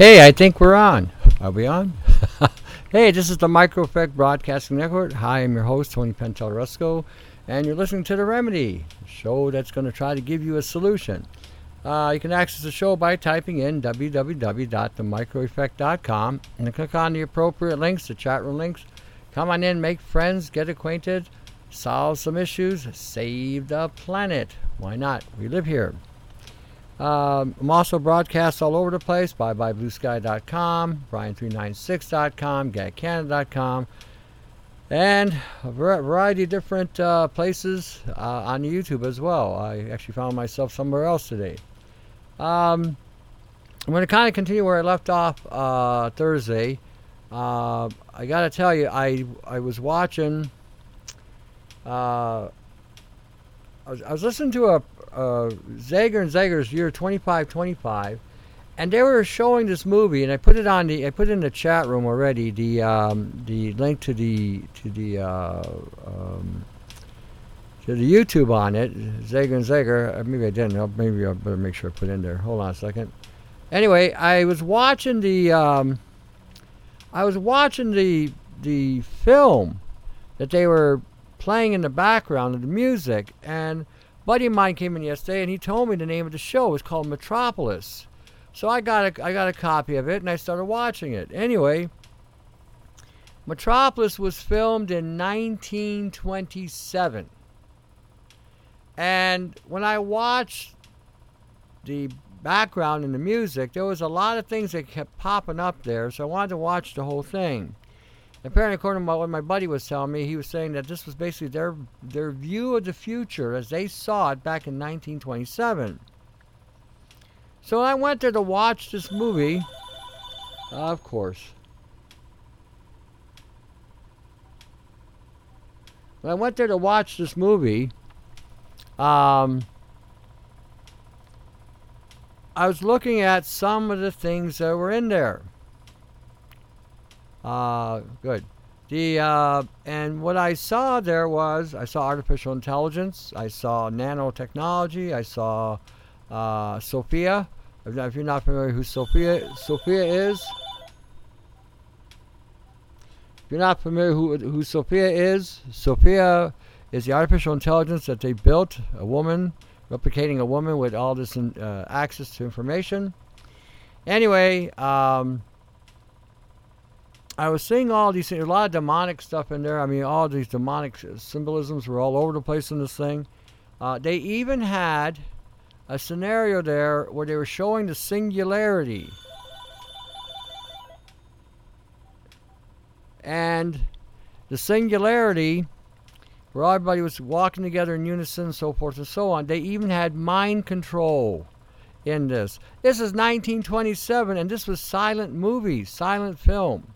Hey, I think we're on. Are we on? hey, this is the Micro Effect Broadcasting Network. Hi, I'm your host, Tony Pentel and you're listening to The Remedy, a show that's going to try to give you a solution. Uh, you can access the show by typing in www.themicroeffect.com and click on the appropriate links, the chat room links. Come on in, make friends, get acquainted, solve some issues, save the planet. Why not? We live here. Um, I'm also broadcast all over the place. ByeByeBlueSky.com, Brian396.com, GagCanada.com, and a variety of different uh, places uh, on YouTube as well. I actually found myself somewhere else today. Um, I'm going to kind of continue where I left off uh, Thursday. Uh, I got to tell you, I I was watching. Uh, I was, I was listening to a, uh, Zager and Zager's year 2525, and they were showing this movie, and I put it on the I put it in the chat room already. The um, the link to the to the uh, um, to the YouTube on it, Zager and Zager. Uh, maybe I didn't. Maybe I better make sure I put in there. Hold on a second. Anyway, I was watching the um, I was watching the the film that they were playing in the background of the music, and buddy of mine came in yesterday and he told me the name of the show was called Metropolis. So I got a, I got a copy of it and I started watching it. Anyway, Metropolis was filmed in 1927. And when I watched the background and the music, there was a lot of things that kept popping up there, so I wanted to watch the whole thing. Apparently, according to what my buddy was telling me, he was saying that this was basically their their view of the future as they saw it back in 1927. So I went there to watch this movie. Of course. When I went there to watch this movie, um, I was looking at some of the things that were in there. Uh, good. The uh, and what I saw there was I saw artificial intelligence, I saw nanotechnology, I saw uh, Sophia. If you're not familiar who Sophia Sophia is, if you're not familiar who who Sophia is, Sophia is the artificial intelligence that they built, a woman replicating a woman with all this uh, access to information. Anyway, um, I was seeing all these things, a lot of demonic stuff in there. I mean, all these demonic symbolisms were all over the place in this thing. Uh, they even had a scenario there where they were showing the singularity. And the singularity, where everybody was walking together in unison, so forth and so on. They even had mind control in this. This is 1927, and this was silent movie, silent film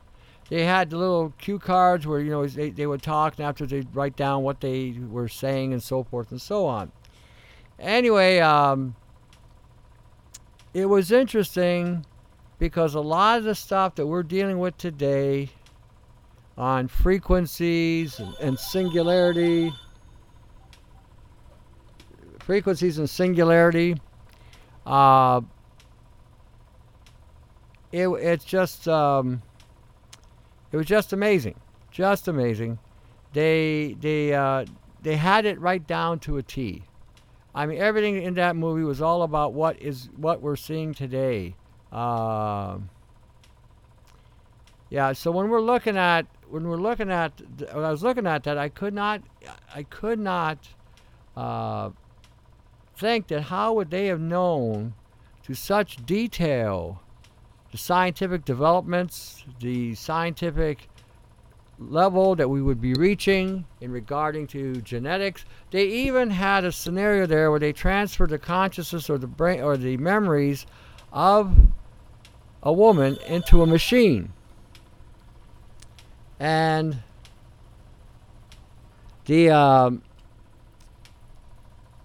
they had little cue cards where you know they, they would talk and after they'd write down what they were saying and so forth and so on. Anyway um, it was interesting because a lot of the stuff that we're dealing with today on frequencies and, and singularity frequencies and singularity uh, it, it's just um, it was just amazing, just amazing. They they uh, they had it right down to a T. I mean, everything in that movie was all about what is what we're seeing today. Uh, yeah. So when we're looking at when we're looking at when I was looking at that, I could not I could not uh, think that how would they have known to such detail the scientific developments, the scientific level that we would be reaching in regarding to genetics. They even had a scenario there where they transferred the consciousness or the brain or the memories of a woman into a machine. And the um,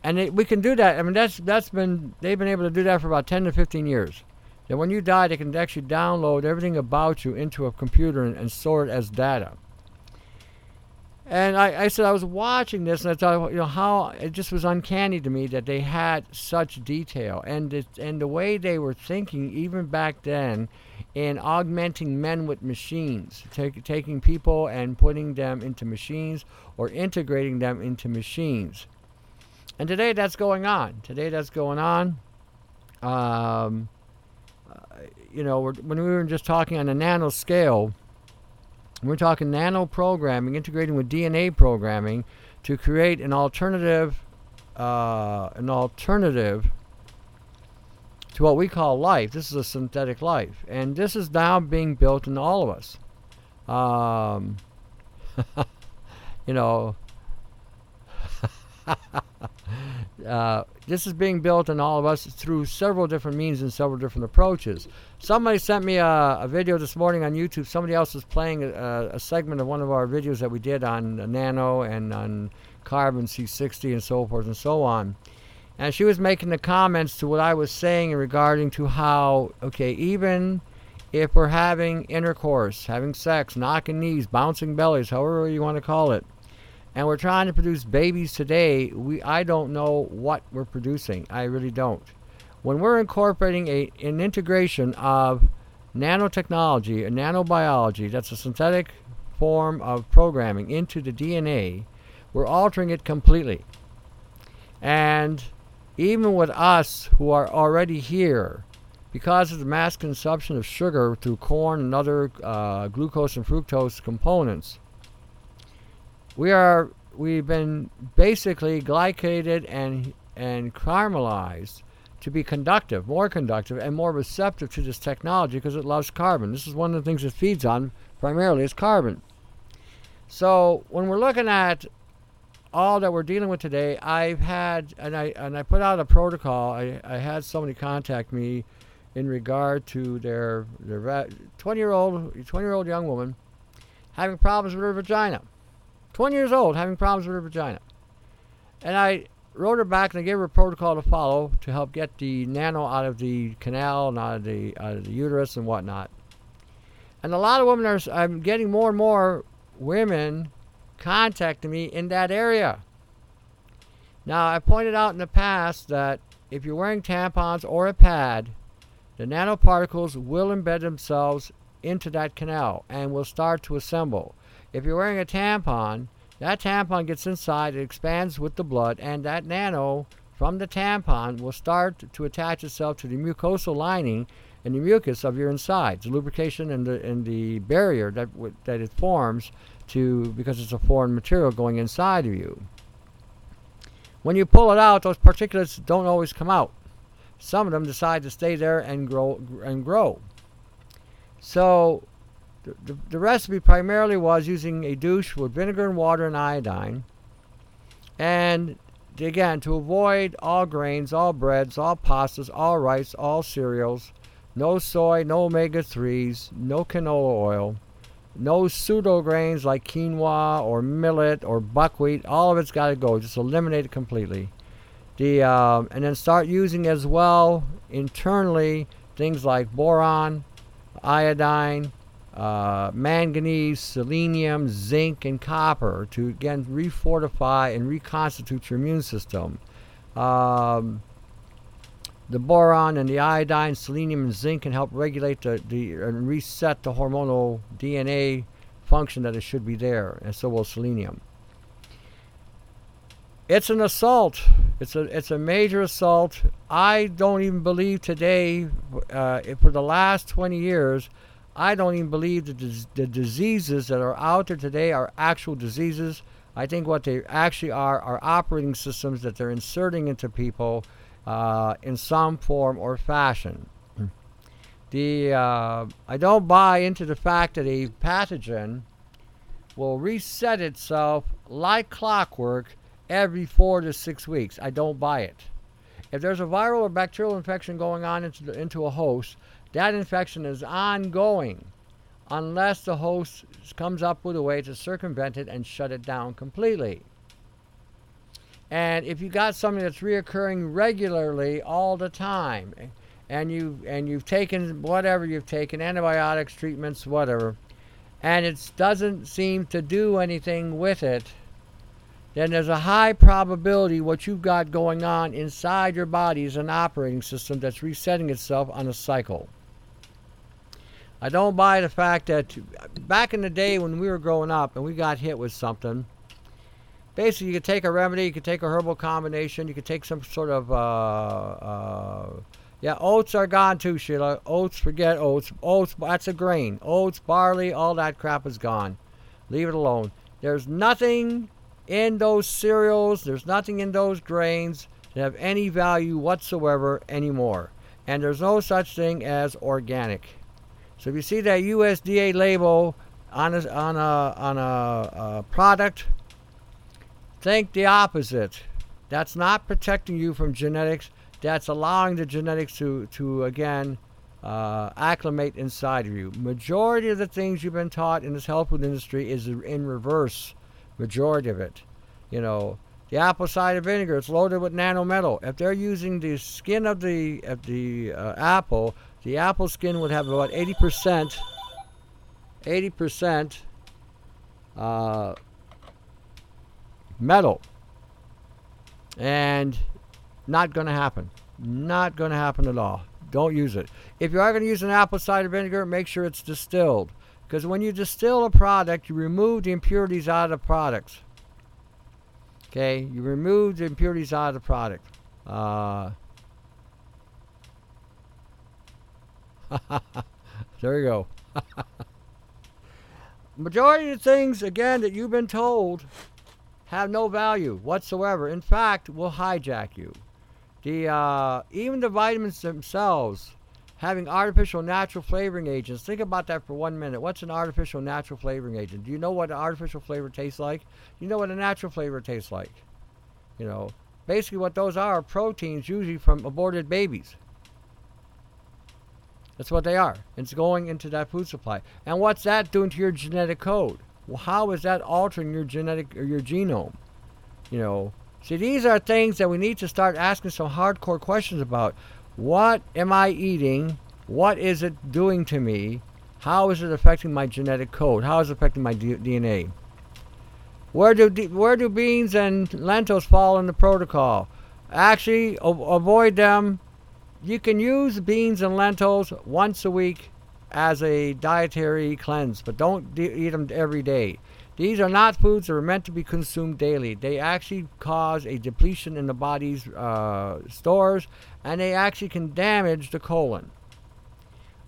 and it, we can do that. I mean, that's that's been they've been able to do that for about 10 to 15 years that when you die, they can actually download everything about you into a computer and, and store it as data. And I, I said I was watching this, and I thought, you know, how it just was uncanny to me that they had such detail, and it, and the way they were thinking, even back then, in augmenting men with machines, take, taking people and putting them into machines or integrating them into machines. And today that's going on. Today that's going on. Um, you know, when we were just talking on a nano scale, we're talking nano programming, integrating with DNA programming to create an alternative, uh, an alternative to what we call life. This is a synthetic life, and this is now being built in all of us. Um, you know, uh, this is being built in all of us through several different means and several different approaches. Somebody sent me a, a video this morning on YouTube. Somebody else was playing a, a, segment of one of our videos that we did on nano and on carbon C60 and so forth and so on. And she was making the comments to what I was saying regarding to how, okay, even if we're having intercourse, having sex, knocking knees, bouncing bellies, however you want to call it, and we're trying to produce babies today, we I don't know what we're producing. I really don't. When we're incorporating a, an integration of nanotechnology, a nanobiology, that's a synthetic form of programming into the DNA, we're altering it completely. And even with us who are already here, because of the mass consumption of sugar through corn and other uh, glucose and fructose components, we are we've been basically glycated and and caramelized to be conductive, more conductive, and more receptive to this technology because it loves carbon. This is one of the things it feeds on primarily is carbon. So when we're looking at all that we're dealing with today, I've had and I and I put out a protocol. I, I had somebody contact me in regard to their their 20 year old 20 year old young woman having problems with her vagina. 20 years old, having problems with her vagina. And I wrote her back and I gave her a protocol to follow to help get the nano out of the canal and out of the, out of the uterus and whatnot. And a lot of women are, I'm getting more and more women contacting me in that area. Now, I pointed out in the past that if you're wearing tampons or a pad, the nanoparticles will embed themselves into that canal and will start to assemble. If you're wearing a tampon, that tampon gets inside, it expands with the blood, and that nano from the tampon will start to attach itself to the mucosal lining and the mucus of your insides, the lubrication and the and the barrier that that it forms to because it's a foreign material going inside of you. When you pull it out, those particulates don't always come out. Some of them decide to stay there and grow and grow. So the, the, recipe primarily was using a douche with vinegar and water and iodine. And again, to avoid all grains, all breads, all pastas, all rice, all cereals, no soy, no omega 3s, no canola oil, no pseudo grains like quinoa or millet or buckwheat. All of it's got to go. Just eliminate it completely. The um, and then start using as well internally things like boron, iodine, uh, manganese, selenium, zinc, and copper to again refortify and reconstitute your immune system. Um, the boron and the iodine, selenium, and zinc can help regulate the, the and reset the hormonal DNA function that it should be there, and so will selenium. It's an assault. It's a it's a major assault. I don't even believe today, uh, for the last 20 years, I don't even believe that the, the diseases that are out there today are actual diseases. I think what they actually are are operating systems that they're inserting into people uh, in some form or fashion. The uh, I don't buy into the fact that a pathogen will reset itself like clockwork every four to six weeks. I don't buy it. If there's a viral or bacterial infection going on into, the, into a host, that infection is ongoing unless the host comes up with a way to circumvent it and shut it down completely. And if you got something that's reoccurring regularly all the time, and you and you've taken whatever you've taken, antibiotics, treatments, whatever, and it doesn't seem to do anything with it, then there's a high probability what you've got going on inside your body is an operating system that's resetting itself on a cycle. I don't buy the fact that back in the day when we were growing up and we got hit with something, basically you could take a remedy, you could take a herbal combination, you could take some sort of, uh, uh, yeah, oats are gone too, Sheila. Oats, forget oats. Oats, that's a grain. Oats, barley, all that crap is gone. Leave it alone. There's nothing in those cereals, there's nothing in those grains that have any value whatsoever anymore. And there's no such thing as organic. So if you see that USDA label on a, on a, on a, a product, think the opposite. That's not protecting you from genetics. That's allowing the genetics to, to again, uh, acclimate inside of you. Majority of the things you've been taught in this health food industry is in reverse. Majority of it. You know, the apple cider vinegar, it's loaded with nanometal. If they're using the skin of the, of the uh, apple the apple skin would have about 80% 80% uh, metal. And not going to happen. Not going to happen at all. Don't use it. If you are going to use an apple cider vinegar make sure it's distilled. Because when you distill a product you remove the impurities out of the product okay you remove the impurities out of the product uh, there you go. Majority of things, again, that you've been told have no value whatsoever. In fact, will hijack you. The uh, even the vitamins themselves having artificial natural flavoring agents. Think about that for one minute. What's an artificial natural flavoring agent? Do you know what an artificial flavor tastes like? You know what a natural flavor tastes like. You know, basically what those are proteins usually from aborted babies. That's what they are. It's going into that food supply. And what's that doing to your genetic code? Well, how is that altering your genetic or your genome? You know, see, these are things that we need to start asking some hardcore questions about. What am I eating? What is it doing to me? How is it affecting my genetic code? How is it affecting my D- DNA? Where do where do beans and lentils fall in the protocol? Actually, avoid them you can use beans and lentils once a week as a dietary cleanse, but don't de- eat them every day. These are not foods that are meant to be consumed daily. They actually cause a depletion in the body's uh, stores, and they actually can damage the colon.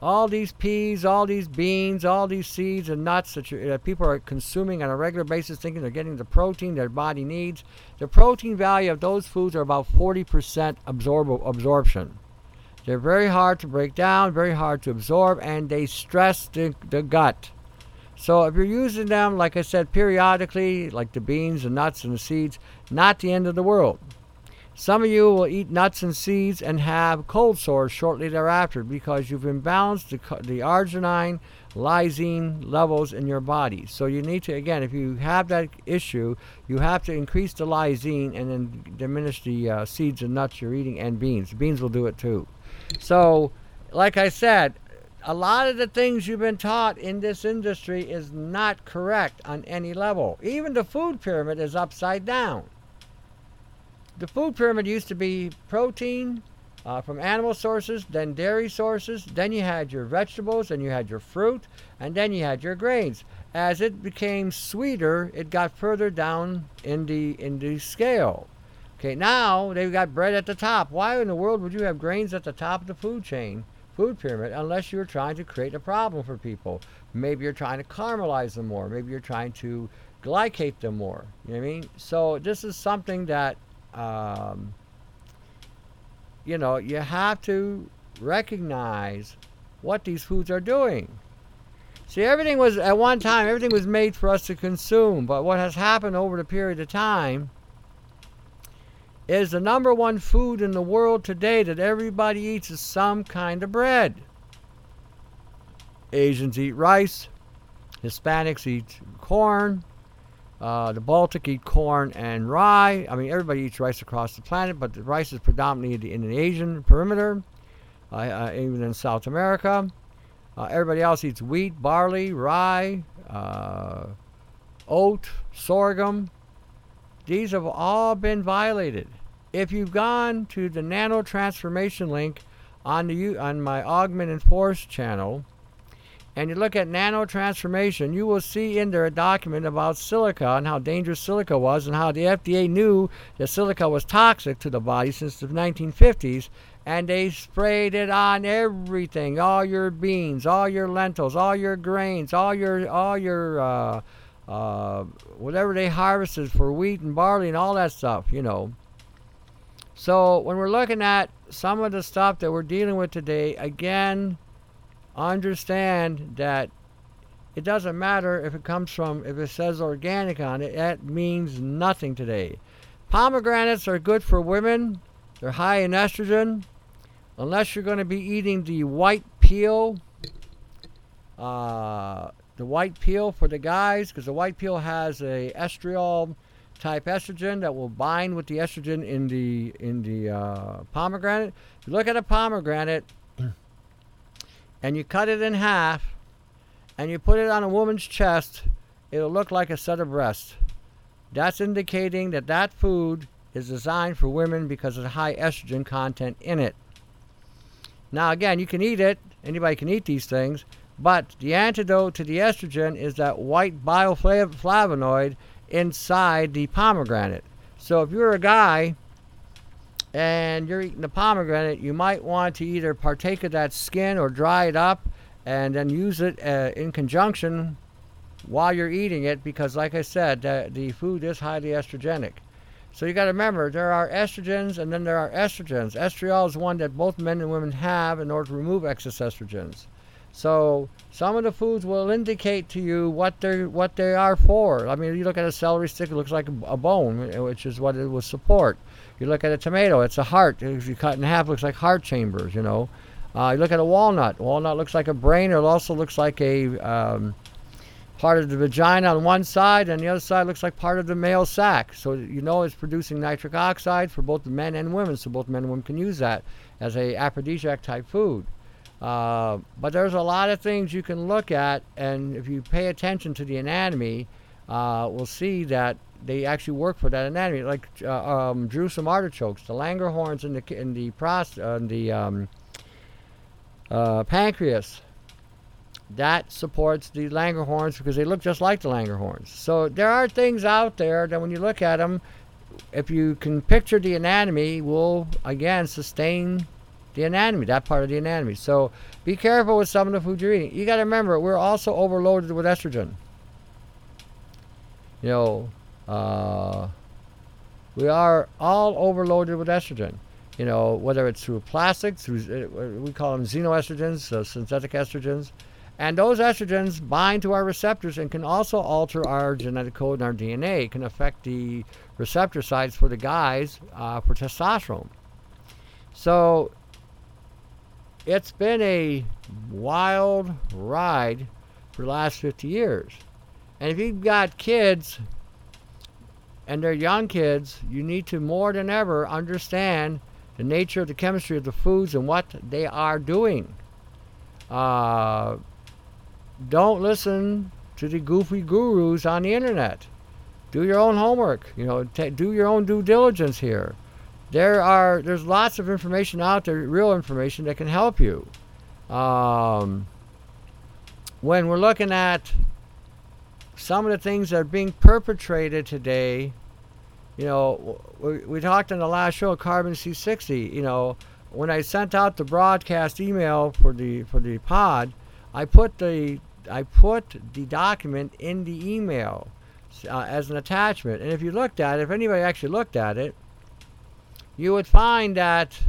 All these peas, all these beans, all these seeds and nuts that, that people are consuming on a regular basis, thinking they're getting the protein their body needs, the protein value of those foods are about 40% absorb- absorption. They're very hard to break down, very hard to absorb, and they stress the, the gut. So if you're using them, like I said, periodically, like the beans, the nuts, and the seeds, not the end of the world. Some of you will eat nuts and seeds and have cold sores shortly thereafter because you've imbalanced the, the arginine, lysine levels in your body. So you need to, again, if you have that issue, you have to increase the lysine and then diminish the uh, seeds and nuts you're eating and beans. Beans will do it too. So, like I said, a lot of the things you've been taught in this industry is not correct on any level. Even the food pyramid is upside down. The food pyramid used to be protein uh, from animal sources, then dairy sources, then you had your vegetables, then you had your fruit, and then you had your grains. As it became sweeter, it got further down in the in the scale. Okay, now they've got bread at the top. Why in the world would you have grains at the top of the food chain, food pyramid, unless you're trying to create a problem for people? Maybe you're trying to caramelize them more. Maybe you're trying to glycate them more. You know what I mean? So this is something that, um, you know, you have to recognize what these foods are doing. See, everything was, at one time, everything was made for us to consume. But what has happened over the period of time is the number one food in the world today that everybody eats is some kind of bread. Asians eat rice, Hispanics eat corn, uh, the Baltic eat corn and rye. I mean, everybody eats rice across the planet, but the rice is predominantly in the Asian perimeter, uh, uh, even in South America. Uh, everybody else eats wheat, barley, rye, uh, oat, sorghum. These have all been violated. If you've gone to the nano transformation link on the on my Augment and Force channel, and you look at nano transformation, you will see in there a document about silica and how dangerous silica was, and how the FDA knew that silica was toxic to the body since the 1950s, and they sprayed it on everything, all your beans, all your lentils, all your grains, all your all your uh, uh, whatever they harvested for wheat and barley and all that stuff, you know. So when we're looking at some of the stuff that we're dealing with today, again, understand that it doesn't matter if it comes from, if it says organic on it, that means nothing today. Pomegranates are good for women. They're high in estrogen. Unless you're going to be eating the white peel, uh, the white peel for the guys, because the white peel has a estriol type estrogen that will bind with the estrogen in the in the uh, pomegranate. If you look at a pomegranate and you cut it in half and you put it on a woman's chest, it'll look like a set of breasts. That's indicating that that food is designed for women because of the high estrogen content in it. Now, again, you can eat it. Anybody can eat these things. But the antidote to the estrogen is that white bioflavonoid inside the pomegranate. So if you're a guy and you're eating the pomegranate, you might want to either partake of that skin or dry it up and then use it uh, in conjunction while you're eating it because, like I said, the, the food is highly estrogenic. So you got to remember there are estrogens and then there are estrogens. Estriol is one that both men and women have in order to remove excess estrogens. So some of the foods will indicate to you what they what they are for. I mean, you look at a celery stick; it looks like a bone, which is what it will support. You look at a tomato; it's a heart. If you cut in half, it looks like heart chambers. You know. Uh, you look at a walnut. Walnut looks like a brain. It also looks like a um, part of the vagina on one side, and the other side looks like part of the male sac. So you know it's producing nitric oxide for both the men and women. So both men and women can use that as a aphrodisiac type food. Uh, but there's a lot of things you can look at, and if you pay attention to the anatomy, uh, we'll see that they actually work for that anatomy. Like uh, um, artichokes, the Langerhans in the in the prost, uh, the um, uh, pancreas. That supports the Langerhans because they look just like the Langerhans. So there are things out there that when you look at them, if you can picture the anatomy, will again sustain the anatomy, that part of the anatomy. So be careful with some of the food you're eating. You got to remember, we're also overloaded with estrogen. You know, uh, we are all overloaded with estrogen. You know, whether it's through plastic, through uh, we call them xenoestrogens, uh, synthetic estrogens, and those estrogens bind to our receptors and can also alter our genetic code and our DNA. It can affect the receptor sites for the guys uh, for testosterone. So it's been a wild ride for the last 50 years. And if you've got kids and they're young kids, you need to more than ever understand the nature of the chemistry of the foods and what they are doing. Uh, don't listen to the goofy gurus on the internet. Do your own homework. You know, t- do your own due diligence here there are there's lots of information out there, real information that can help you. Um, when we're looking at some of the things that are being perpetrated today, you know, we, we talked in the last show, Carbon C60. You know, when I sent out the broadcast email for the for the pod, I put the I put the document in the email uh, as an attachment. And if you looked at it, if anybody actually looked at it, you would find that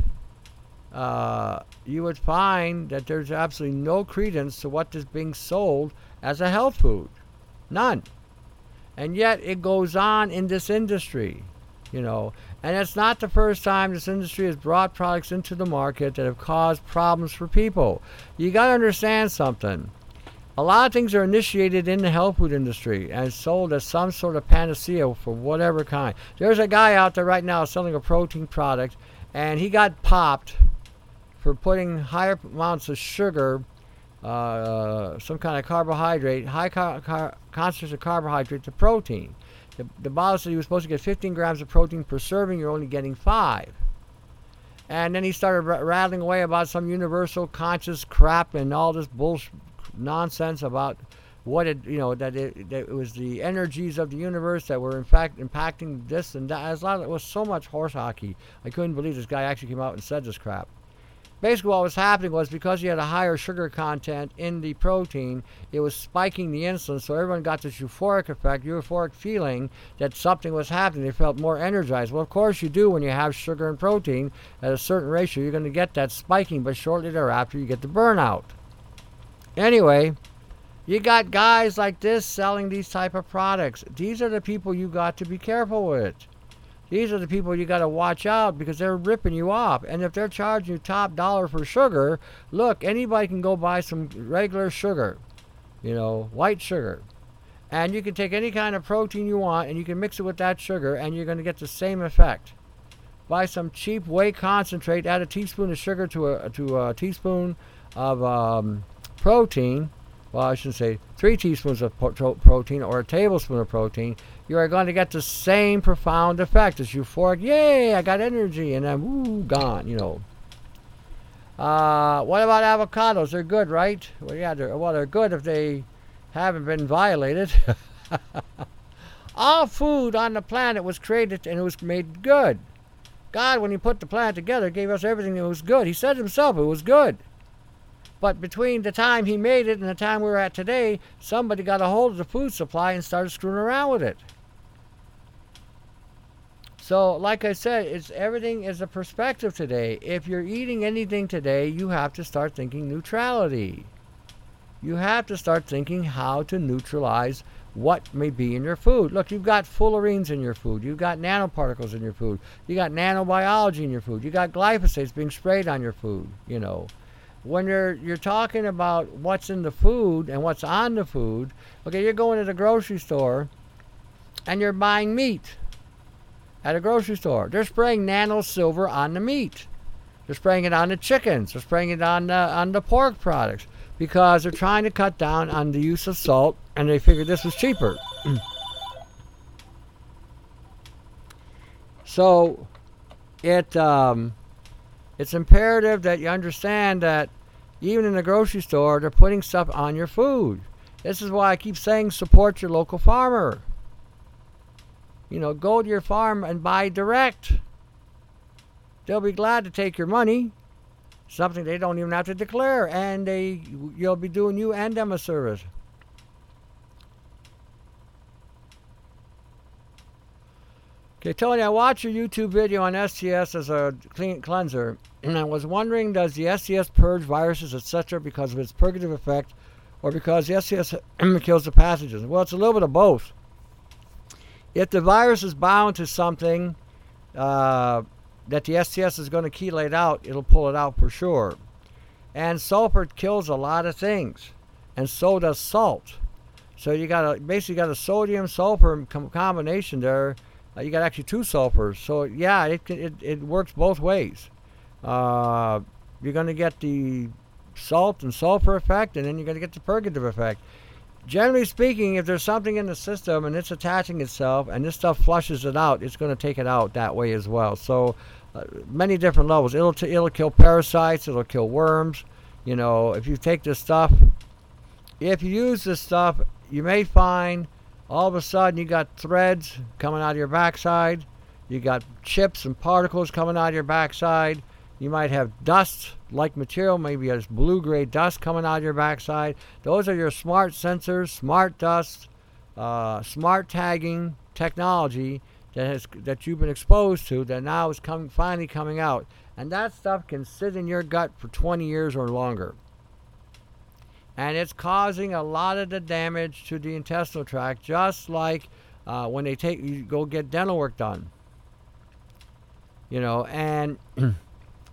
uh, you would find that there's absolutely no credence to what is being sold as a health food. None. And yet it goes on in this industry, you know. And it's not the first time this industry has brought products into the market that have caused problems for people. You got to understand something. A lot of things are initiated in the health food industry and sold as some sort of panacea for whatever kind. There's a guy out there right now selling a protein product, and he got popped for putting higher amounts of sugar uh, some kind of carbohydrate, high car- car- concentration of carbohydrate to protein. The, the bottle said he was supposed to get 15 grams of protein per serving. You're only getting five. And then he started r- rattling away about some universal conscious crap and all this bullshit nonsense about what it, you know, that it, that it was the energies of the universe that were in fact impacting this and that. As lot it was so much horse hockey. I couldn't believe this guy actually came out and said this crap basically what was happening was because you had a higher sugar content in the protein, it was spiking the insulin, so everyone got this euphoric effect, euphoric feeling that something was happening. They felt more energized. Well, of course you do when you have sugar and protein at a certain ratio. You're going to get that spiking, but shortly thereafter you get the burnout. Anyway, you got guys like this selling these type of products. These are the people you got to be careful with. These are the people you got to watch out because they're ripping you off. And if they're charging you top dollar for sugar, look, anybody can go buy some regular sugar, you know, white sugar. And you can take any kind of protein you want and you can mix it with that sugar and you're going to get the same effect. Buy some cheap whey concentrate, add a teaspoon of sugar to a, to a teaspoon of um, protein. Well, I should say three teaspoons of protein or a tablespoon of protein you are going to get the same profound effect. It's euphoric, yay, I got energy, and then, ooh, gone, you know. Uh, what about avocados? They're good, right? Well, yeah, they're, well, they're good if they haven't been violated. All food on the planet was created and it was made good. God, when He put the planet together, gave us everything that was good. He said Himself it was good. But between the time He made it and the time we're at today, somebody got a hold of the food supply and started screwing around with it. So, like I said, it's everything is a perspective today. If you're eating anything today, you have to start thinking neutrality. You have to start thinking how to neutralize what may be in your food. Look, you've got fullerenes in your food. You've got nanoparticles in your food. You got nanobiology in your food. You got glyphosates being sprayed on your food, you know. When you're you're talking about what's in the food and what's on the food, okay, you're going to the grocery store and you're buying meat at a grocery store. They're spraying nano silver on the meat. They're spraying it on the chickens. They're spraying it on the, on the pork products because they're trying to cut down on the use of salt and they figured this was cheaper. so it um, it's imperative that you understand that even in the grocery store, they're putting stuff on your food. This is why I keep saying support your local farmer. You know, go to your farm and buy direct. They'll be glad to take your money, something they don't even have to declare, and they you'll be doing you and them a service. Okay, Tony, I watched your YouTube video on STS as a clean cleanser, and I was wondering, does the STS purge viruses, etc., because of its purgative effect, or because the STS kills the pathogens? Well, it's a little bit of both if the virus is bound to something uh, that the STS is going to chelate out, it'll pull it out for sure. And sulfur kills a lot of things, and so does salt. So you got a basically got a sodium sulfur com- combination there. Uh, you got actually two sulfurs. So yeah, it it, it works both ways. Uh, you're going to get the salt and sulfur effect, and then you're going to get the purgative effect generally speaking, if there's something in the system and it's attaching itself and this stuff flushes it out, it's going to take it out that way as well. So, uh, many different levels. It'll t- it'll kill parasites. It'll kill worms. You know, if you take this stuff, if you use this stuff, you may find all of a sudden you got threads coming out of your backside. You got chips and particles coming out of your backside. You might have dust like material, maybe a blue gray dust coming out of your backside. Those are your smart sensors, smart dust, uh, smart tagging technology that has that you've been exposed to that now is coming finally coming out. And that stuff can sit in your gut for 20 years or longer. And it's causing a lot of the damage to the intestinal tract, just like uh, when they take you go get dental work done. You know, and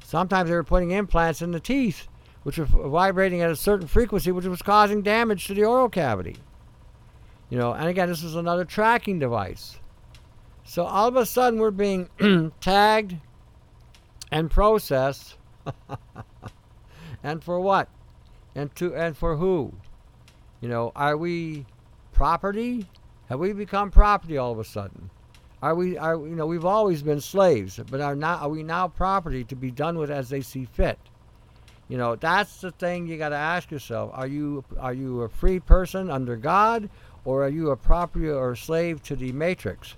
Sometimes they were putting implants in the teeth, which were vibrating at a certain frequency, which was causing damage to the oral cavity. You know, and again, this is another tracking device. So all of a sudden, we're being tagged and processed. and for what? And to and for who? You know, are we property? Have we become property all of a sudden? Are we are you know, we've always been slaves, but are not are we now property to be done with as they see fit? You know, that's the thing you got to ask yourself. Are you are you a free person under God or are you a property or a slave to the matrix?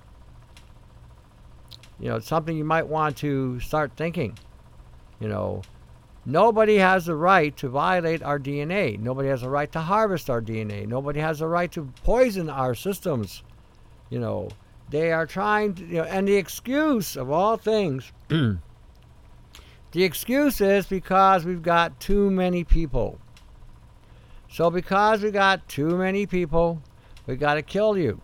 You know, it's something you might want to start thinking. You know, nobody has the right to violate our DNA. Nobody has the right to harvest our DNA. Nobody has the right to poison our systems. You know, they are trying to, you know, and the excuse of all things, the excuse is because we've got too many people. So because we got too many people, we got to kill you.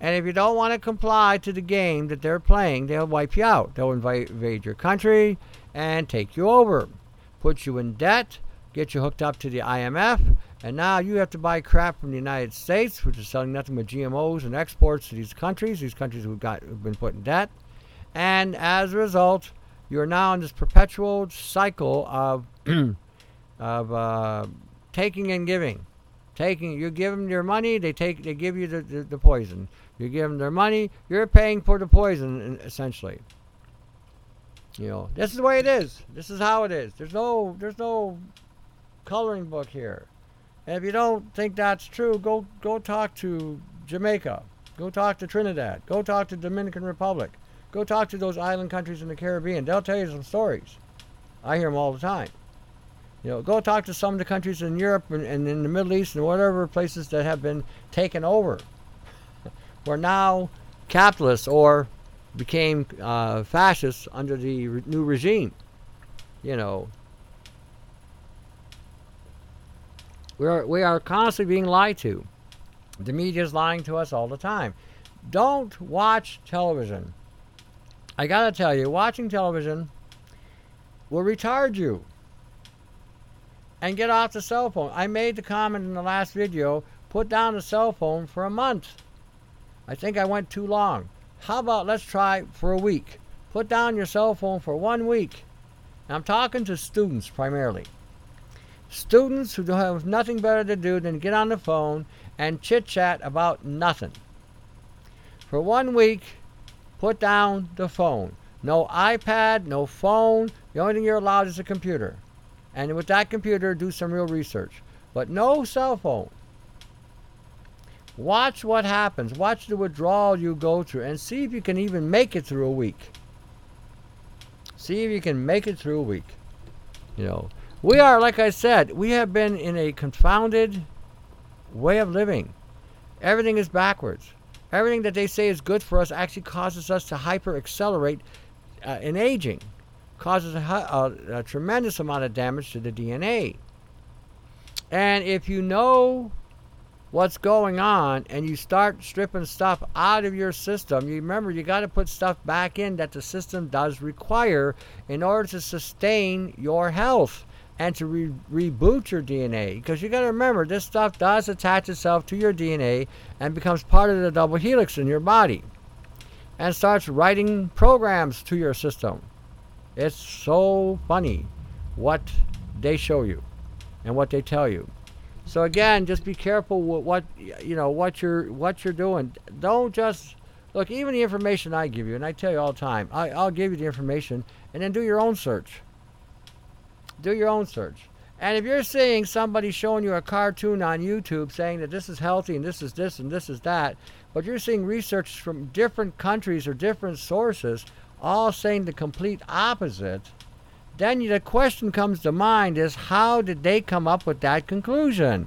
And if you don't want to comply to the game that they're playing, they'll wipe you out. They'll invade your country and take you over, put you in debt, get you hooked up to the IMF, and now you have to buy crap from the United States, which is selling nothing but GMOs and exports to these countries, these countries who've, got, who've been put in debt. And as a result, you're now in this perpetual cycle of, of uh, taking and giving. Taking, you give them your money, they take, they give you the, the, the poison. You give them their money, you're paying for the poison, essentially. You know, this is the way it is. This is how it is. There's no, there's no coloring book here. And if you don't think that's true, go go talk to Jamaica. Go talk to Trinidad. Go talk to Dominican Republic. Go talk to those island countries in the Caribbean. They'll tell you some stories. I hear them all the time. You know, go talk to some of the countries in Europe and, and in the Middle East and whatever places that have been taken over were now capitalists or became uh, fascists under the re- new regime. You know, we are we are constantly being lied to. The media is lying to us all the time. Don't watch television. I gotta tell you, watching television will retard you. And get off the cell phone. I made the comment in the last video put down the cell phone for a month. I think I went too long. How about let's try for a week? Put down your cell phone for one week. I'm talking to students primarily. Students who have nothing better to do than get on the phone and chit chat about nothing. For one week, put down the phone. No iPad, no phone. The only thing you're allowed is a computer. And with that computer, do some real research. But no cell phone. Watch what happens. Watch the withdrawal you go through and see if you can even make it through a week. See if you can make it through a week. You know, we are, like I said, we have been in a confounded way of living. Everything is backwards. Everything that they say is good for us actually causes us to hyper accelerate uh, in aging, causes a, a, a tremendous amount of damage to the DNA. And if you know what's going on and you start stripping stuff out of your system, you remember you got to put stuff back in that the system does require in order to sustain your health and to re- reboot your DNA. Because you got to remember, this stuff does attach itself to your DNA and becomes part of the double helix in your body and starts writing programs to your system. It's so funny what they show you and what they tell you. So again, just be careful with what you know what you're what you're doing. Don't just look. Even the information I give you, and I tell you all the time, I, I'll give you the information, and then do your own search. Do your own search. And if you're seeing somebody showing you a cartoon on YouTube saying that this is healthy and this is this and this is that, but you're seeing research from different countries or different sources all saying the complete opposite, then the question comes to mind is how did they come up with that conclusion?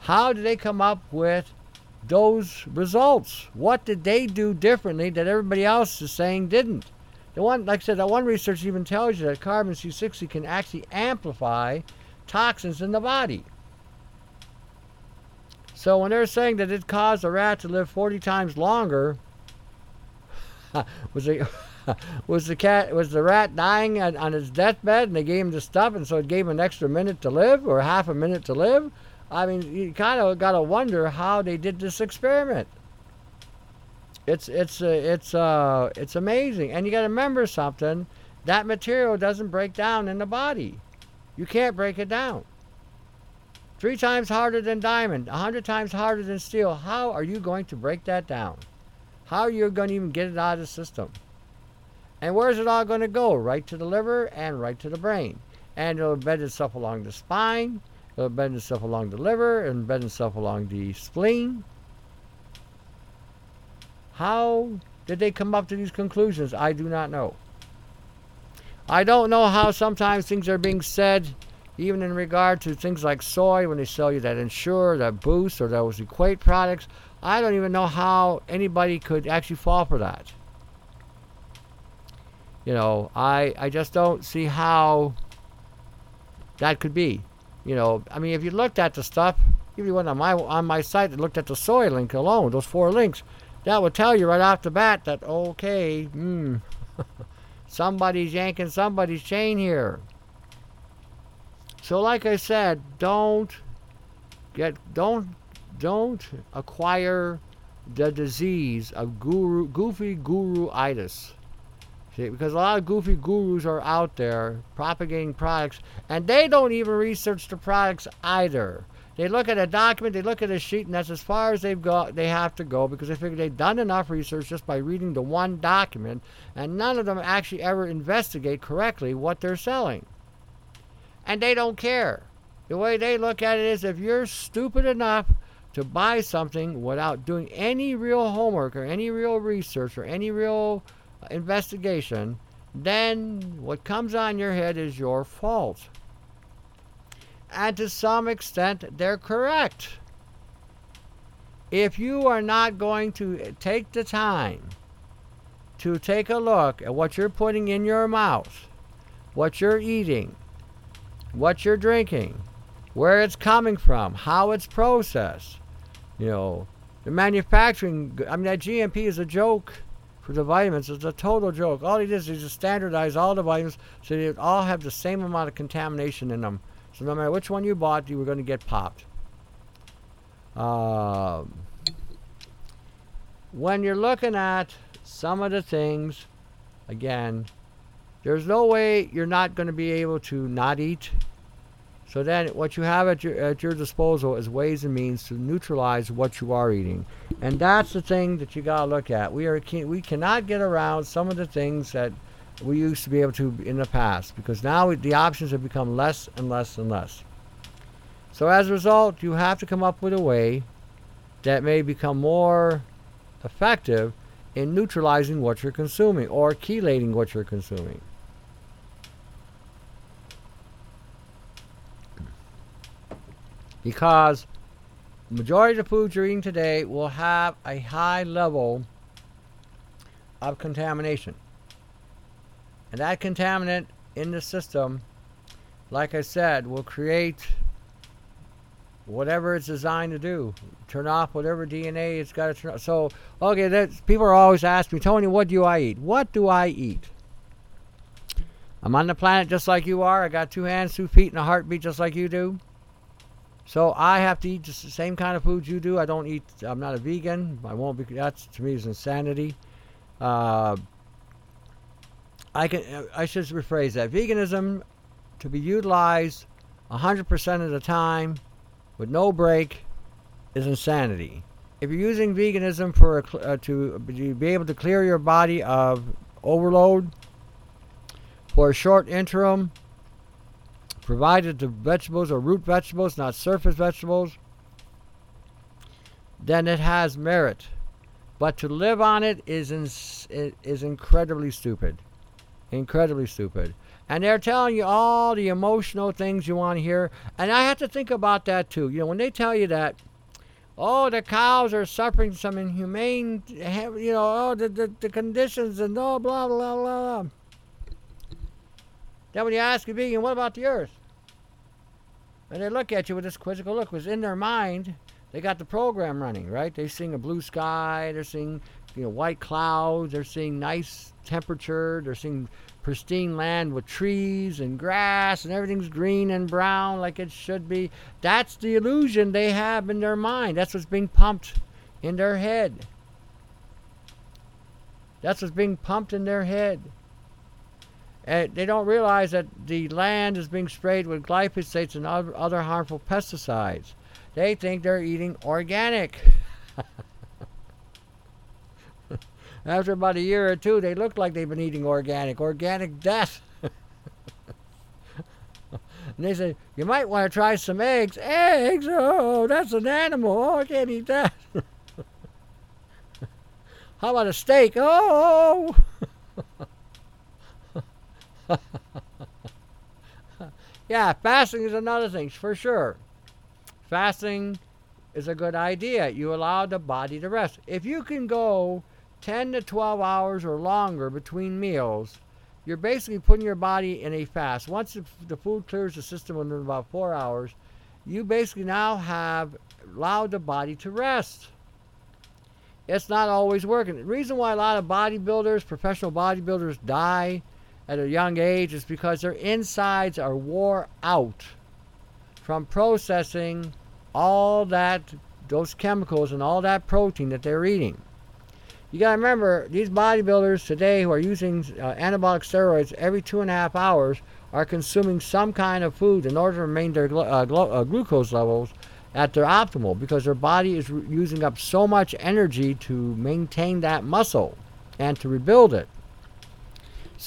How did they come up with those results? What did they do differently that everybody else is saying didn't? The one, like I said, that one research even tells you that carbon C60 can actually amplify toxins in the body. So when they're saying that it caused a rat to live 40 times longer, was it? was the cat was the rat dying on, on his deathbed and they gave him the stuff and so it gave him an extra minute to live or half a minute to live i mean you kind of got to wonder how they did this experiment it's it's uh, it's uh it's amazing and you got to remember something that material doesn't break down in the body You can't break it down. Three times harder than diamond, a hundred times harder than steel. How are you going to break that down? How are you going to even get it out of the system? And where's it all going to go? Right to the liver and right to the brain. And it'll embed itself along the spine, it'll embed itself along the liver, and embed itself along the spleen. How did they come up to these conclusions? I do not know. I don't know how sometimes things are being said, even in regard to things like soy, when they sell you that Ensure, that Boost, or those Equate products. I don't even know how anybody could actually fall for that. You know, I I just don't see how that could be. You know, I mean, if you looked at the stuff, if you went on my on my site and looked at the soy link alone, those four links, that would tell you right off the bat that okay, hmm, somebody's yanking somebody's chain here. So, like I said, don't get don't don't acquire the disease of guru goofy guru-itis. See, because a lot of goofy gurus are out there propagating products, and they don't even research the products either. They look at a document, they look at a sheet, and that's as far as they've got. They have to go because they figure they've done enough research just by reading the one document, and none of them actually ever investigate correctly what they're selling. And they don't care. The way they look at it is, if you're stupid enough to buy something without doing any real homework or any real research or any real investigation, then what comes on your head is your fault. And to some extent, they're correct. If you are not going to take the time to take a look at what you're putting in your mouth, what you're eating, what you're drinking, where it's coming from, how it's processed, you know, the manufacturing, I mean, that GMP is a joke for the vitamins. It's a total joke. All it is is to standardize all the vitamins so they all have the same amount of contamination in them. So no matter which one you bought, you were going to get popped. Um, when you're looking at some of the things, again, there's no way you're not going to be able to not eat. So then, what you have at your at your disposal is ways and means to neutralize what you are eating, and that's the thing that you got to look at. We are we cannot get around some of the things that we used to be able to in the past because now the options have become less and less and less. So as a result, you have to come up with a way that may become more effective in neutralizing what you're consuming or chelating what you're consuming. Because the majority of the foods you're eating today will have a high level of contamination. And that contaminant in the system, like I said, will create whatever it's designed to do. Turn off whatever DNA it's got to turn off. So, okay, that's, people are always asking me, Tony, what do I eat? What do I eat? I'm on the planet just like you are. I got two hands, two feet, and a heartbeat just like you do. So I have to eat the same kind of food you do. I don't eat. I'm not a vegan. I won't be. That's to me is insanity. Uh, I can I should rephrase that. Veganism to be utilized 100% of the time with no break is insanity. If you're using veganism for a, uh, to be able to clear your body of overload for a short interim, provided the vegetables are root vegetables, not surface vegetables, then it has merit. But to live on it is, in, is incredibly stupid. Incredibly stupid. And they're telling you all the emotional things you want to hear. And I have to think about that too. You know, when they tell you that, oh, the cows are suffering some inhumane, you know, oh, the, the, the conditions and oh, blah, blah, blah, blah. Then when you ask a vegan, what about the earth? And they look at you with this quizzical look, because in their mind, they got the program running, right? They're seeing a blue sky, they're seeing, you know, white clouds, they're seeing nice temperature. They're seeing pristine land with trees and grass and everything's green and brown like it should be. That's the illusion they have in their mind. That's what's being pumped in their head. That's what's being pumped in their head. And they don't realize that the land is being sprayed with glyphosates and other harmful pesticides. They think they're eating organic. After about a year or two, they look like they've been eating organic, organic death. and they say, You might want to try some eggs. Eggs? Oh, that's an animal. Oh, I can't eat that. How about a steak? Oh! yeah, fasting is another thing, for sure. Fasting is a good idea. You allow the body to rest. If you can go 10 to 12 hours or longer between meals, you're basically putting your body in a fast. Once the food clears the system within about four hours, you basically now have allowed the body to rest. It's not always working. The reason why a lot of bodybuilders, professional bodybuilders, die at a young age is because their insides are wore out from processing all that those chemicals and all that protein that they're eating. You got to remember, these bodybuilders today who are using uh, anabolic steroids every two and a half hours are consuming some kind of food in order to maintain their uh, uh, glucose levels at their optimal because their body is re- using up so much energy to maintain that muscle and to rebuild it.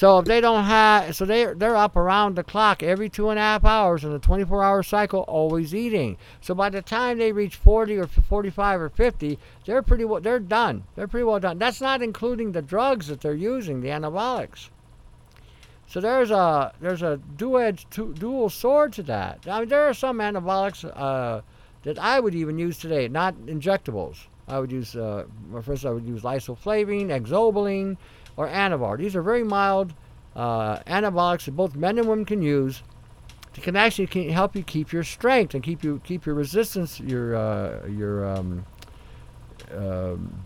So if they don't have, so they they're up around the clock every two and a half hours in a 24-hour cycle, always eating. So by the time they reach 40 or 45 or 50, they're pretty well they're done. They're pretty well done. That's not including the drugs that they're using, the anabolics. So there's a there's a dual-edged dual sword to that. I mean, there are some anabolics uh, that I would even use today, not injectables. I would use, uh, first I would use isoflavine, exobolin or Anavar. These are very mild uh, anabolics that both men and women can use to can actually can help you keep your strength and keep you keep your resistance your uh, your um, um,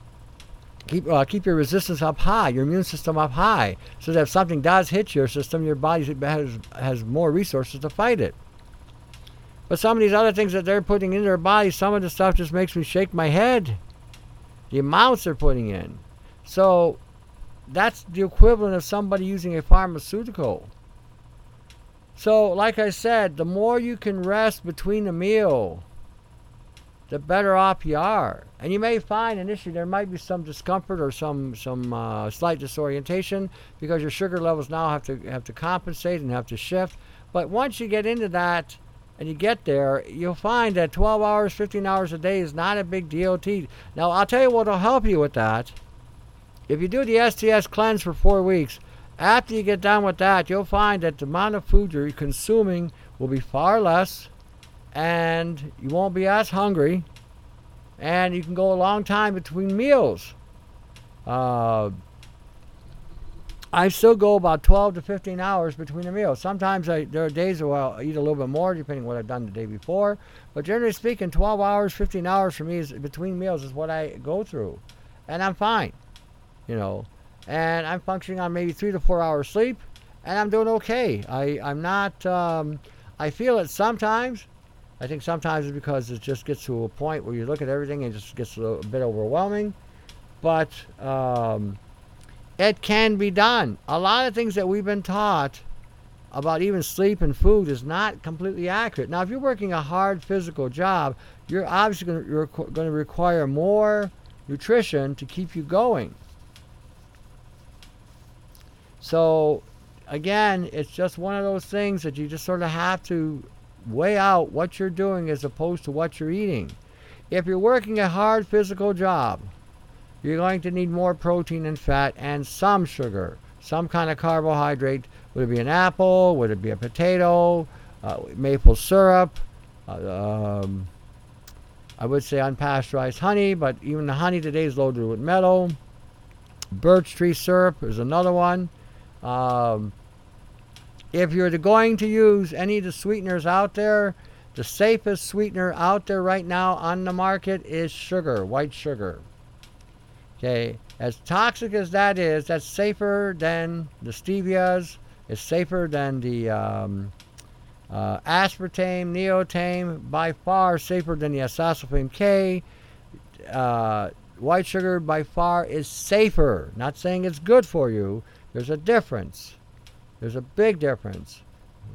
keep uh, keep your resistance up high, your immune system up high, so that if something does hit your system, your body has has more resources to fight it. But some of these other things that they're putting in their body, some of the stuff just makes me shake my head. The amounts they're putting in. So that's the equivalent of somebody using a pharmaceutical. So, like I said, the more you can rest between a meal, the better off you are. And you may find initially there might be some discomfort or some some uh, slight disorientation because your sugar levels now have to have to compensate and have to shift. But once you get into that and you get there, you'll find that 12 hours, 15 hours a day is not a big deal. Now, I'll tell you what will help you with that if you do the STS cleanse for four weeks, after you get done with that, you'll find that the amount of food you're consuming will be far less and you won't be as hungry and you can go a long time between meals. Uh, I still go about 12 to 15 hours between the meals. Sometimes I, there are days where I'll eat a little bit more, depending what I've done the day before. But generally speaking, 12 hours, 15 hours for me is between meals is what I go through, and I'm fine you know, and I'm functioning on maybe three to four hours sleep, and I'm doing okay. I, I'm not, um, I feel it sometimes. I think sometimes it's because it just gets to a point where you look at everything and it just gets a, a bit overwhelming. But um, it can be done. A lot of things that we've been taught about even sleep and food is not completely accurate. Now, if you're working a hard physical job, you're obviously going to require more nutrition to keep you going. So, again, it's just one of those things that you just sort of have to weigh out what you're doing as opposed to what you're eating. If you're working a hard physical job, you're going to need more protein and fat and some sugar, some kind of carbohydrate. Would it be an apple? Would it be a potato? Uh, maple syrup? Uh, um, I would say unpasteurized honey, but even the honey today is loaded with metal. Birch tree syrup is another one. Um, if you're going to use any of the sweeteners out there, the safest sweetener out there right now on the market is sugar, white sugar. Okay, as toxic as that is, that's safer than the stevias. It's safer than the um, uh, aspartame, neotame, by far safer than the aspartame K. Uh, white sugar by far is safer. Not saying it's good for you, there's a difference. There's a big difference.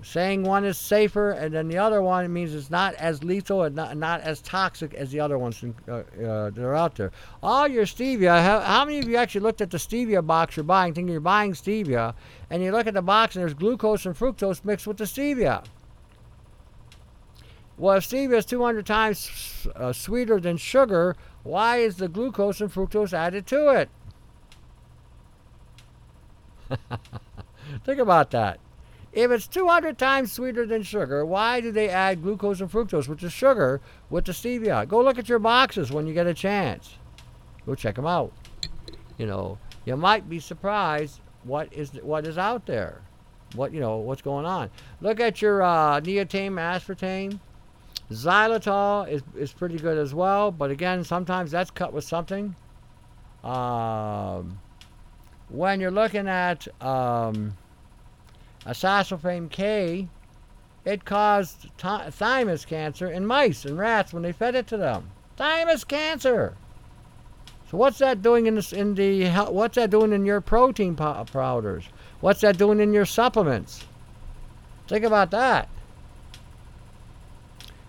Saying one is safer and then the other one means it's not as lethal and not, not as toxic as the other ones uh, uh, that are out there. All your stevia, how, how, many of you actually looked at the stevia box you're buying, thinking you're buying stevia, and you look at the box and there's glucose and fructose mixed with the stevia? Well, if stevia is 200 times uh, sweeter than sugar, why is the glucose and fructose added to it? Think about that. If it's 200 times sweeter than sugar, why do they add glucose and fructose, which is sugar, with the stevia? Go look at your boxes when you get a chance. Go check them out. You know, you might be surprised what is what is out there. What you know, what's going on. Look at your uh, neotame, aspartame. Xylitol is, is pretty good as well, but again, sometimes that's cut with something. Um, when you're looking at um, Acesulfame K, it caused th- thymus cancer in mice and rats when they fed it to them. Thymus cancer. So what's that doing in in the what's that doing in your protein powders? What's that doing in your supplements? Think about that.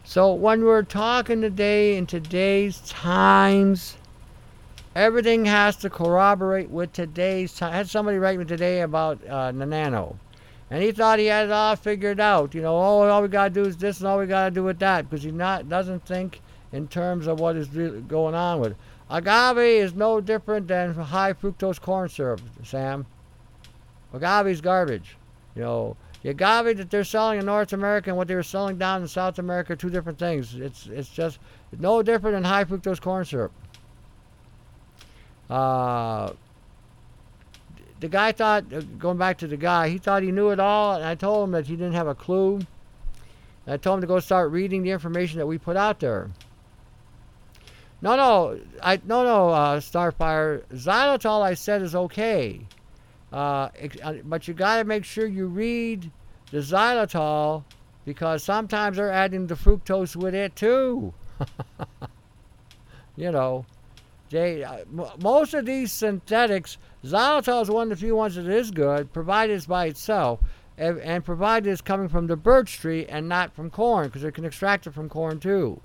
So when we're talking today in today's times, everything has to corroborate with today's time. I had somebody write me today about uh, the nano. And he thought he had it all figured out. You know, oh, all we got to do is this and all we got to do with that. Because he not doesn't think in terms of what is really going on with it. Agave is no different than high fructose corn syrup, Sam. Agave is garbage. You know, the agave that they're selling in North America and what they were selling down in South America are two different things. It's it's just no different than high fructose corn syrup. Uh, the guy thought, uh, going back to the guy, he thought he knew it all, and I told him that he didn't have a clue. And I told him to go start reading the information that we put out there. No, no, I no no uh, Starfire. Xylitol, I said, is okay. Uh, uh, but you got to make sure you read the xylitol because sometimes they're adding the fructose with it too. you know, they uh, m- most of these synthetics, xylitol is one of the few ones that is good, provided it's by itself, and, and provided it's coming from the birch tree and not from corn, because they can extract it from corn too.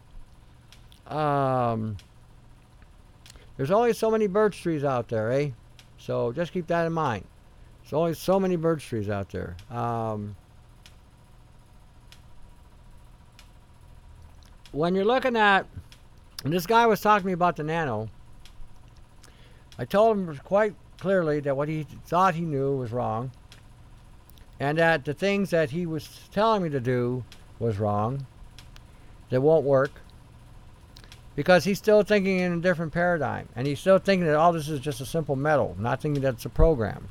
Um, there's only so many birch trees out there, eh? So just keep that in mind. There's only so many birch trees out there. Um, when you're looking at, this guy was talking to me about the nano, I told him quite clearly that what he thought he knew was wrong, and that the things that he was telling me to do was wrong, that won't work, because he's still thinking in a different paradigm, and he's still thinking that all this is just a simple metal, not thinking that it's a program.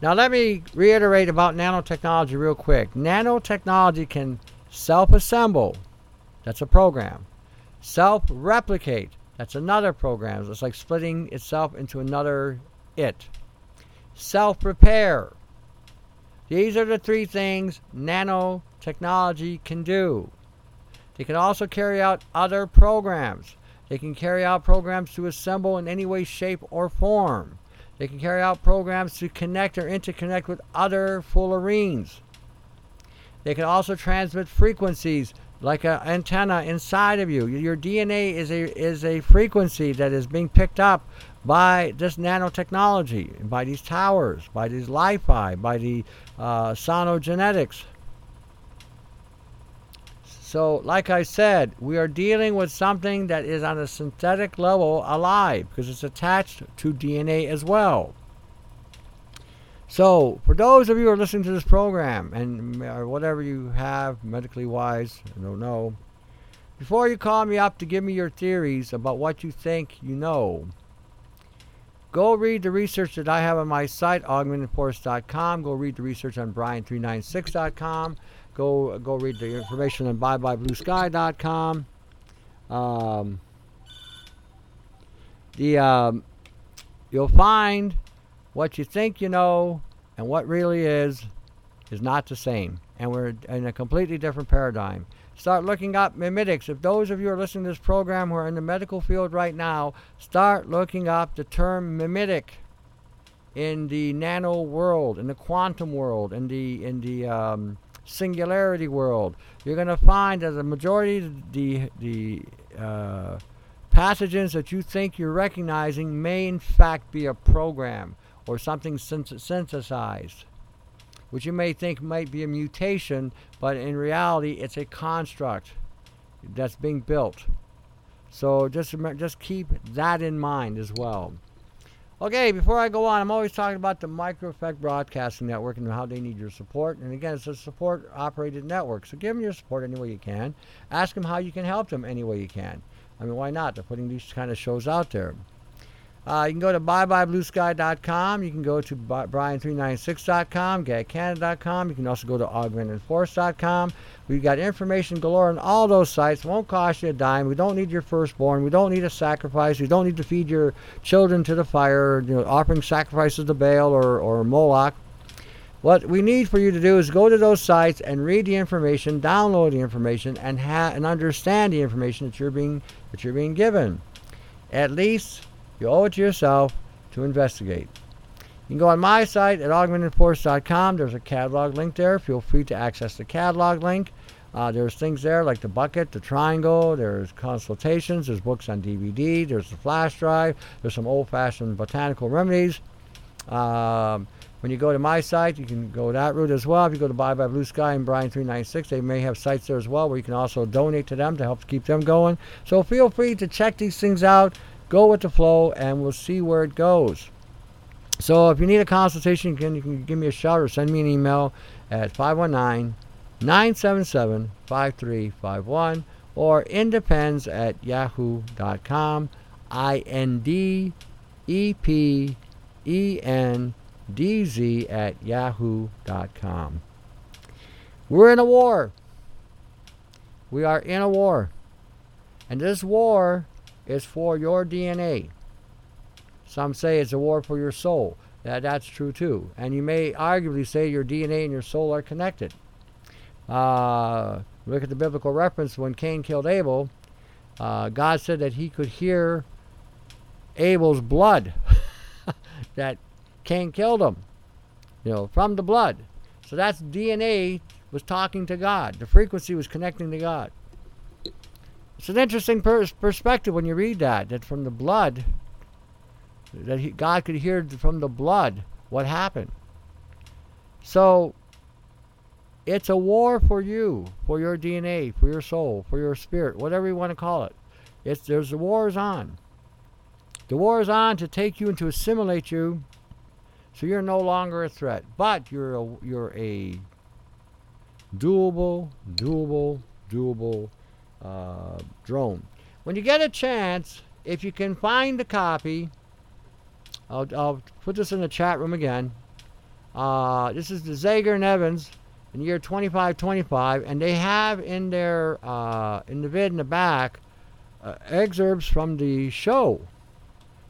Now, let me reiterate about nanotechnology real quick. Nanotechnology can self assemble, that's a program. Self replicate, that's another program. It's like splitting itself into another it. Self repair. These are the three things nanotechnology can do. They can also carry out other programs. They can carry out programs to assemble in any way, shape, or form. They can carry out programs to connect or interconnect with other fullerenes. They can also transmit frequencies like an antenna inside of you. Your DNA is a is a frequency that is being picked up by this nanotechnology, by these towers, by these Li-Fi, by the uh, sonogenetics. So, like I said, we are dealing with something that is on a synthetic level alive because it's attached to DNA as well. So, for those of you who are listening to this program and or whatever you have medically wise, I don't know, before you call me up to give me your theories about what you think you know, go read the research that I have on my site, augmentedforce.com. Go read the research on brian396.com. Go go read the information on byebyebluesky.com. Um, the um, you'll find what you think you know and what really is is not the same, and we're in a completely different paradigm. Start looking up mimetics. If those of you are listening to this program who are in the medical field right now, start looking up the term mimetic. in the nano world, in the quantum world, in the in the um, singularity world, you're going to find that the majority of the the uh, pathogens that you think you're recognizing may in fact be a program or something synthesized, which you may think might be a mutation, but in reality it's a construct that's being built. So just just keep that in mind as well. Okay, before I go on, I'm always talking about the Micro Effect Broadcasting Network and how they need your support. And again, it's a support operated network. So give them your support any way you can. Ask them how you can help them any way you can. I mean, why not? They're putting these kind of shows out there. Uh, you can go to byebyebluesky.com. You can go to brian396.com, getcanada.com. You can also go to augmentedforce.com. We've got information galore on all those sites. Won't cost you a dime. We don't need your firstborn. We don't need a sacrifice. We don't need to feed your children to the fire, you know, offering sacrifices to Baal or, or Moloch. What we need for you to do is go to those sites and read the information, download the information, and ha- and understand the information that you're being that you're being given. At least you owe it to yourself to investigate. You can go on my site at augmentedforce.com. There's a catalog link there. Feel free to access the catalog link. Uh, there's things there like the bucket, the triangle, there's consultations, there's books on DVD, there's the flash drive, there's some old fashioned botanical remedies. Um, when you go to my site, you can go that route as well. If you go to Bye Bye Blue Sky and Brian 396, they may have sites there as well where you can also donate to them to help keep them going. So feel free to check these things out, go with the flow, and we'll see where it goes. So if you need a consultation, you can, you can give me a shout or send me an email at 519 977 5351 or independz at yahoo.com. I N D E P E N dz at yahoo.com. We're in a war. We are in a war. And this war is for your DNA. Some say it's a war for your soul. That, that's true too. And you may arguably say your DNA and your soul are connected. Uh, look at the biblical reference when Cain killed Abel. Uh, God said that he could hear Abel's blood. that Cain killed him, you know, from the blood. So that's DNA was talking to God. The frequency was connecting to God. It's an interesting per- perspective when you read that, that from the blood, that he, God could hear from the blood what happened. So it's a war for you, for your DNA, for your soul, for your spirit, whatever you want to call it. It's there's the war is on. The war is on to take you and to assimilate you so you're no longer a threat, but you're a, you're a doable, doable, doable uh, drone. When you get a chance, if you can find a copy, I'll, I'll put this in the chat room again. Uh, this is the Zager and Evans in year 2525, and they have in their uh, in the vid in the back uh, excerpts from the show,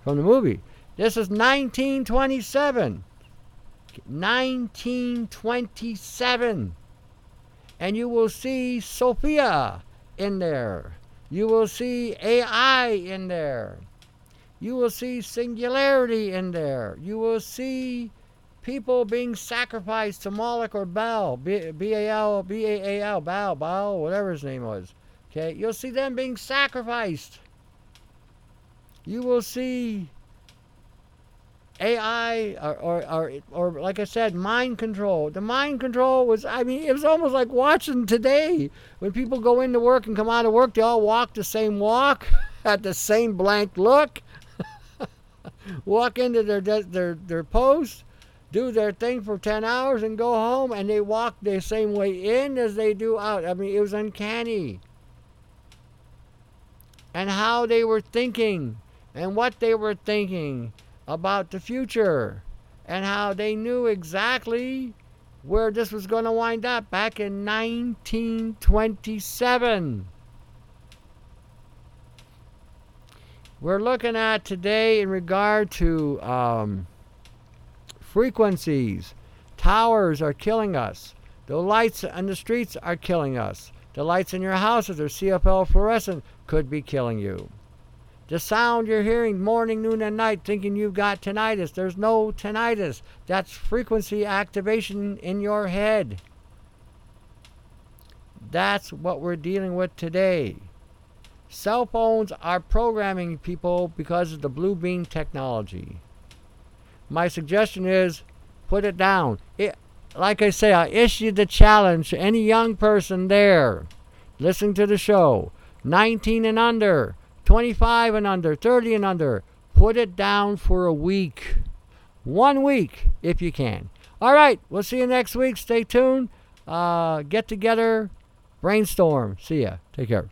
from the movie. This is 1927. 1927. And you will see Sophia in there. You will see AI in there. You will see singularity in there. You will see people being sacrificed to Moloch or Baal, B-A-L, B-A-A-L, Baal, Baal, whatever his name was. Okay, you'll see them being sacrificed. You will see AI or, or, or, or, like I said, mind control. The mind control was, I mean, it was almost like watching today when people go into work and come out of work, they all walk the same walk, at the same blank look, walk into their, their, their post, do their thing for 10 hours and go home, and they walk the same way in as they do out. I mean, it was uncanny. And how they were thinking and what they were thinking about the future and how they knew exactly where this was going to wind up back in 1927. We're looking at today in regard to um, frequencies. Towers are killing us. The lights on the streets are killing us. The lights in your houses are CFL fluorescent could be killing you. The sound you're hearing morning, noon, and night thinking you've got tinnitus. There's no tinnitus. That's frequency activation in your head. That's what we're dealing with today. Cell phones are programming people because of the blue beam technology. My suggestion is put it down. It, like I say, I issue the challenge to any young person there listening to the show, 19 and under, 25 and under, 30 and under. Put it down for a week. One week, if you can. All right, we'll see you next week. Stay tuned. Uh, get together, brainstorm. See ya. Take care.